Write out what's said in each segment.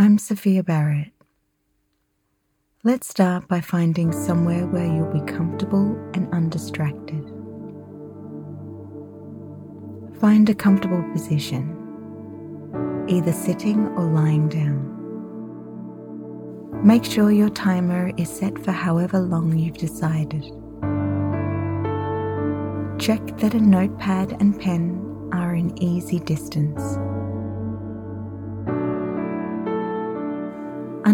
I'm Sophia Barrett. Let's start by finding somewhere where you'll be comfortable and undistracted. Find a comfortable position, either sitting or lying down. Make sure your timer is set for however long you've decided. Check that a notepad and pen are in easy distance.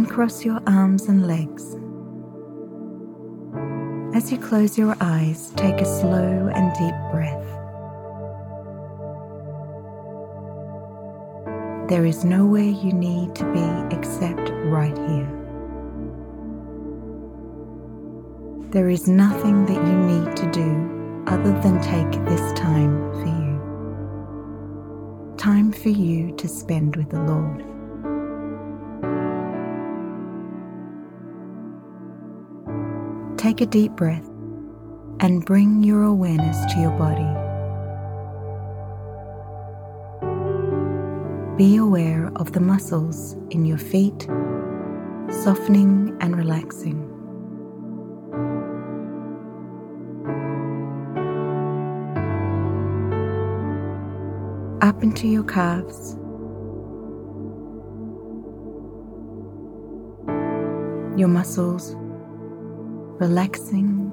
Uncross your arms and legs. As you close your eyes, take a slow and deep breath. There is nowhere you need to be except right here. There is nothing that you need to do other than take this time for you. Time for you to spend with the Lord. Take a deep breath and bring your awareness to your body. Be aware of the muscles in your feet, softening and relaxing. Up into your calves. Your muscles relaxing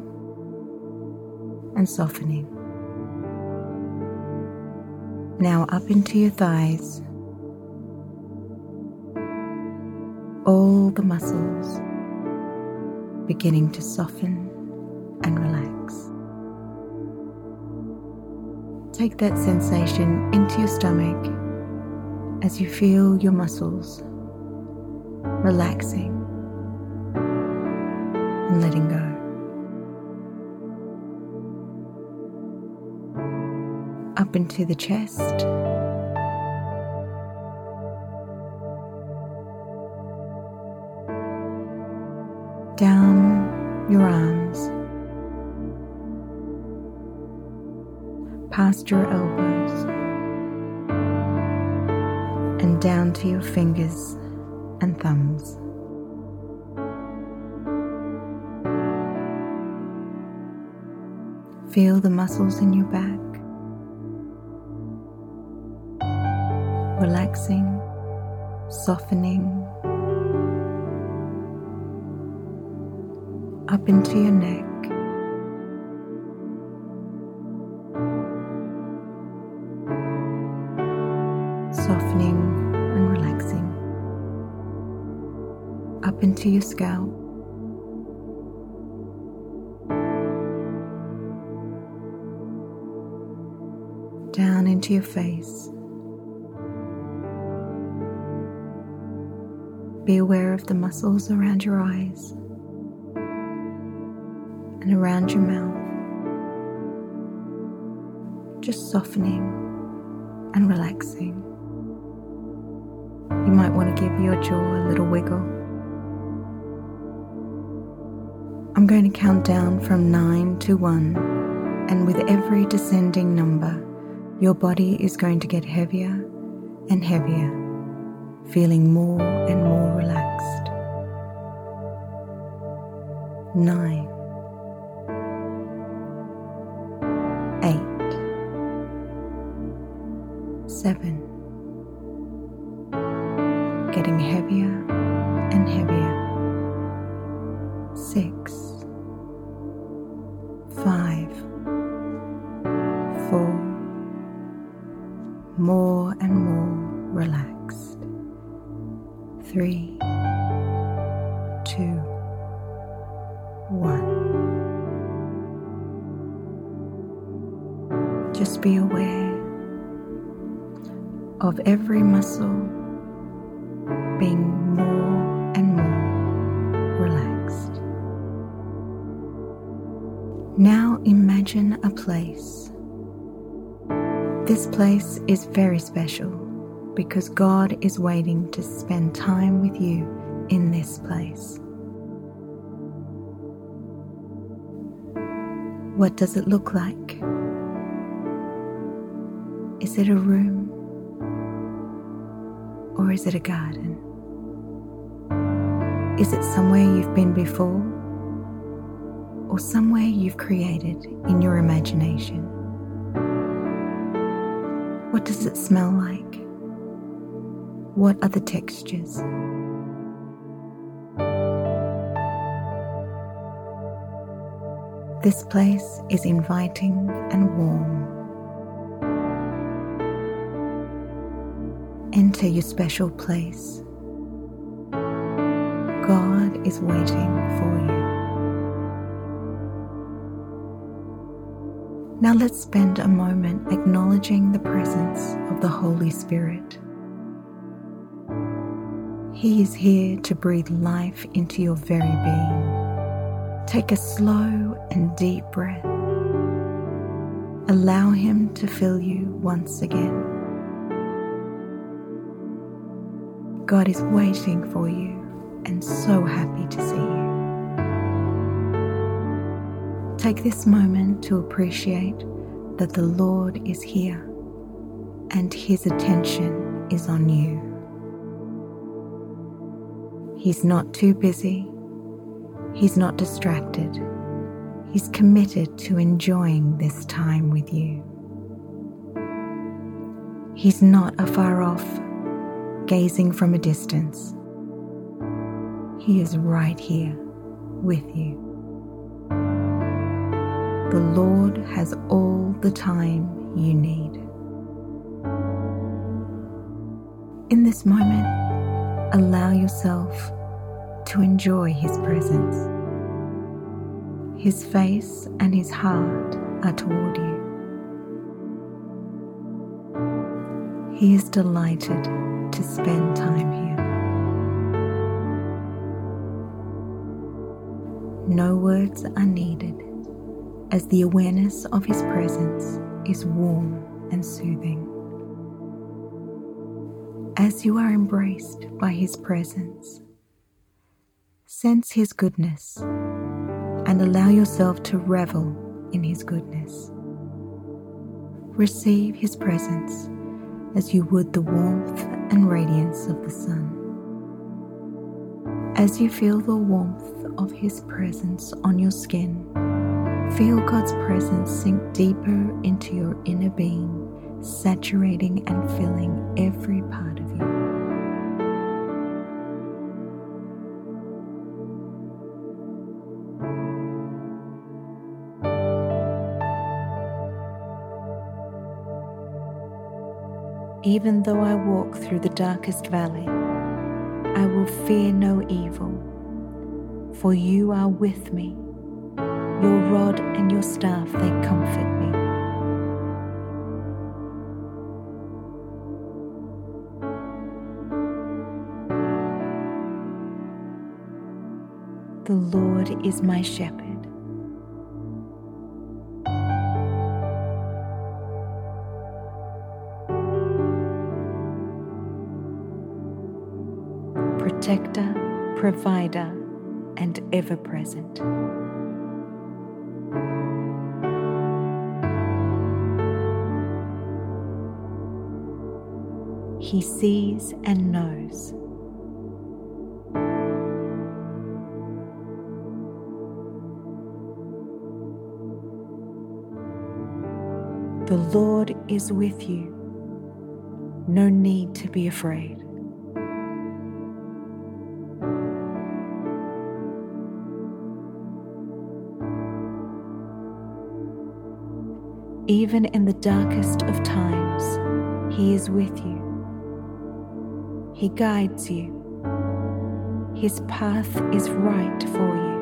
and softening. Now up into your thighs, all the muscles beginning to soften and relax. Take that sensation into your stomach as you feel your muscles relaxing and letting go. Up into the chest. Down your arms. Past your elbows. And down to your fingers and thumbs. Feel the muscles in your back, relaxing, softening, up into your neck. Softening and relaxing up into your scalp. Into your face. Be aware of the muscles around your eyes and around your mouth, just softening and relaxing. You might want to give your jaw a little wiggle. I'm going to count down from nine to one, and with every descending number, your body is going to get heavier and heavier, feeling more and more relaxed. Nine, eight, seven, and more relaxed. Three, two, one. Just be aware of every muscle being more and more relaxed. Now imagine a place this place is very special because God is waiting to spend time with you in this place. What does it look like? Is it a room or is it a garden? Is it somewhere you've been before or somewhere you've created in your imagination? What does it smell like? What are the textures? This place is inviting and warm. Enter your special place. God is waiting for you. Now let's spend a moment acknowledging the presence of the Holy Spirit. He is here to breathe life into your very being. Take a slow and deep breath. Allow Him to fill you once again. God is waiting for you and so happy to see you. Take this moment to appreciate that the Lord is here and His attention is on you. He's not too busy He's not distracted. He's committed to enjoying this time with you. He's not afar off, gazing from a distance. He is right here with you. The Lord has all the time you need. In this moment, allow yourself to enjoy His presence. His face and His heart are toward you. He is delighted to spend time here. No words are needed as the awareness of His presence is warm and soothing. As you are embraced by His presence, sense His goodness and allow yourself to revel in His goodness. Receive His presence as you would the warmth and radiance of the sun. As you feel the warmth of His presence on your skin, feel God's presence sink deeper into your inner being, saturating and filling every part of you. Even though I walk through the darkest valley, I will fear no evil, for you are with me. Your rod and your staff, they comfort me. The Lord is my shepherd. protector, provider, and ever present. He sees and knows. The Lord is with you. No need to be afraid. Even in the darkest of times, He is with you. He guides you. His path is right for you.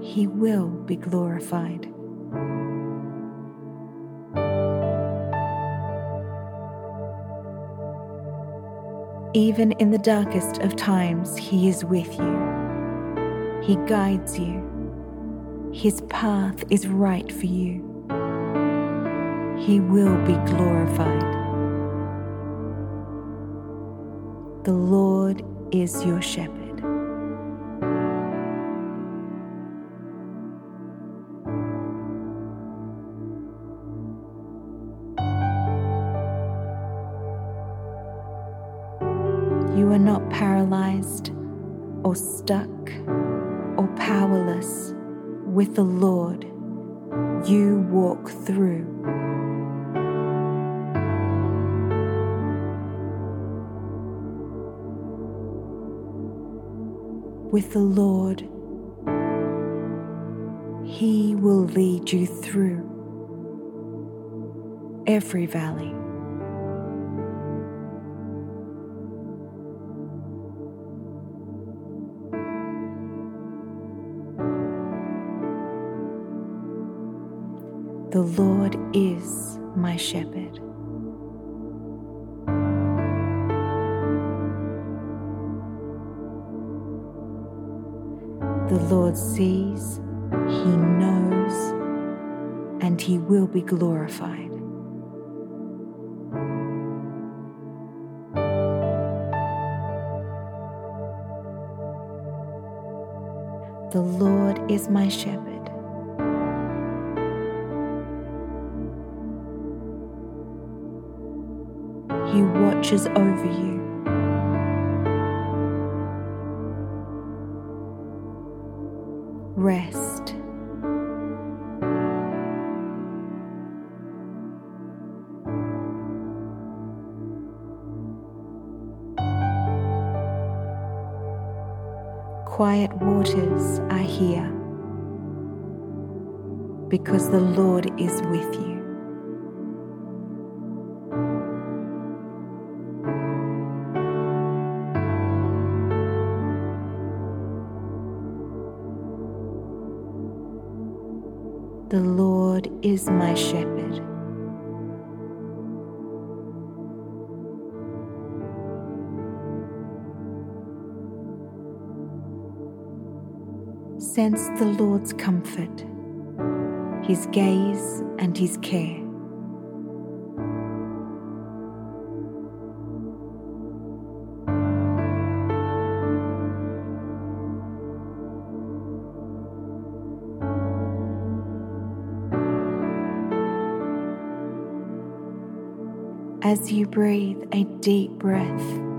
He will be glorified. Even in the darkest of times, He is with you. He guides you. His path is right for you. He will be glorified. The Lord is your shepherd. With the Lord, He will lead you through every valley. The Lord is my shepherd. The Lord sees, He knows, and He will be glorified. The Lord is my shepherd. He watches over you. Quiet waters are here because the Lord is with you. The Lord is my shepherd. Sense the Lord's comfort, His gaze, and His care. as you breathe a deep breath.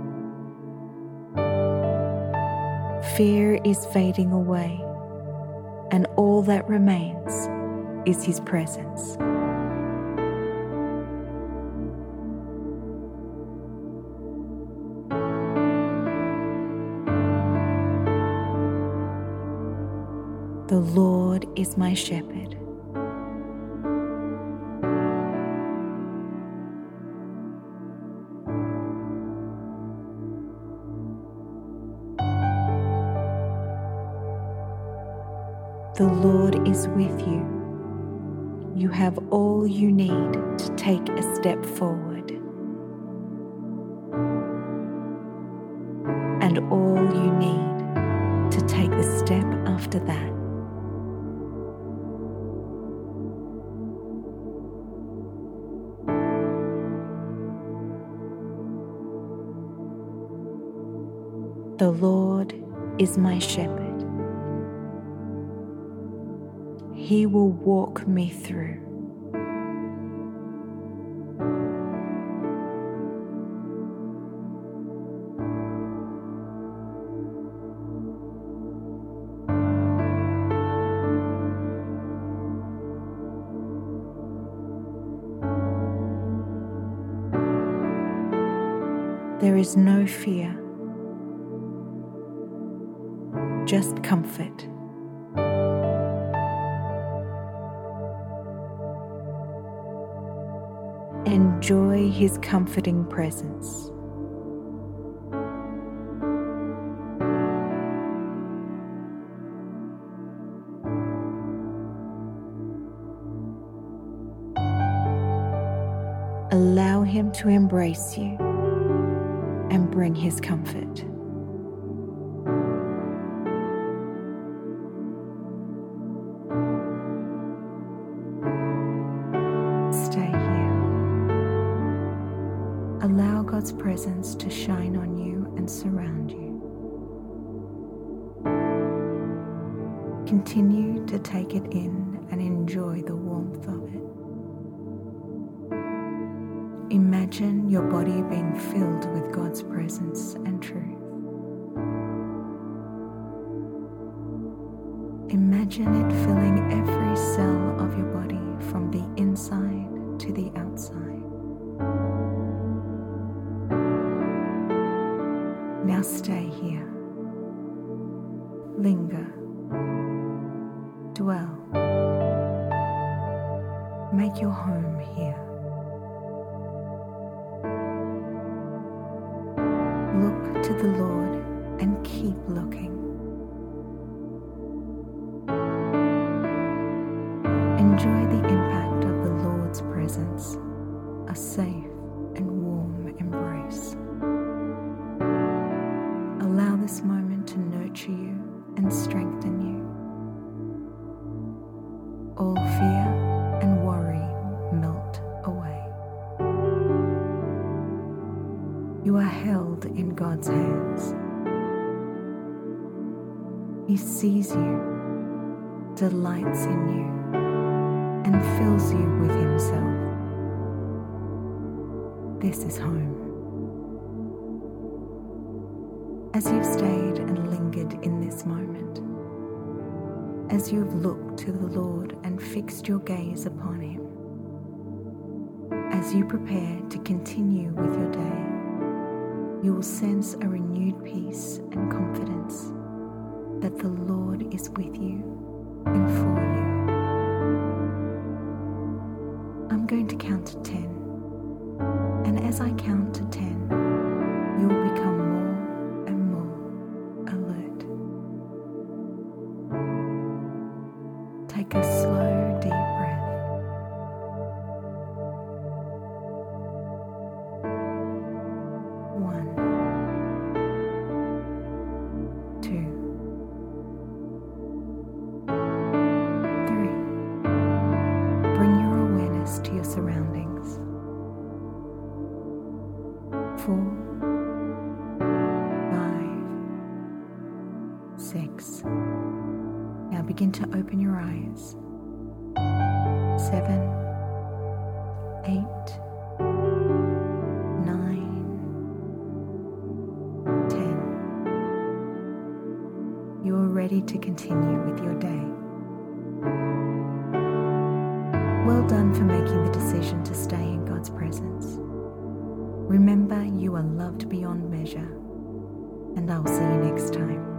Fear is fading away, and all that remains is His presence. The Lord is my shepherd. The Lord is with you. You have all you need to take a step forward. And all you need to take the step after that. The Lord is my shepherd. He will walk me through. There is no fear, just comfort. Enjoy His comforting presence. Allow Him to embrace you and bring His comfort. presence and truth. Imagine it filling every cell of your body from the inside to the outside. Now stay here. Linger. Dwell. Make your home here. Enjoy the impact of the Lord's presence, a safe This is home. As you've stayed and lingered in this moment, as you've looked to the Lord and fixed your gaze upon Him, as you prepare to continue with your day, you will sense a renewed peace and confidence that the Lord is with you and for you. I'm going to count to 10. And as I count to 10, you will become more and more alert. Take a slow, Seven, eight, nine, ten. You are ready to continue with your day. Well done for making the decision to stay in God's presence. Remember, you are loved beyond measure, and I'll see you next time.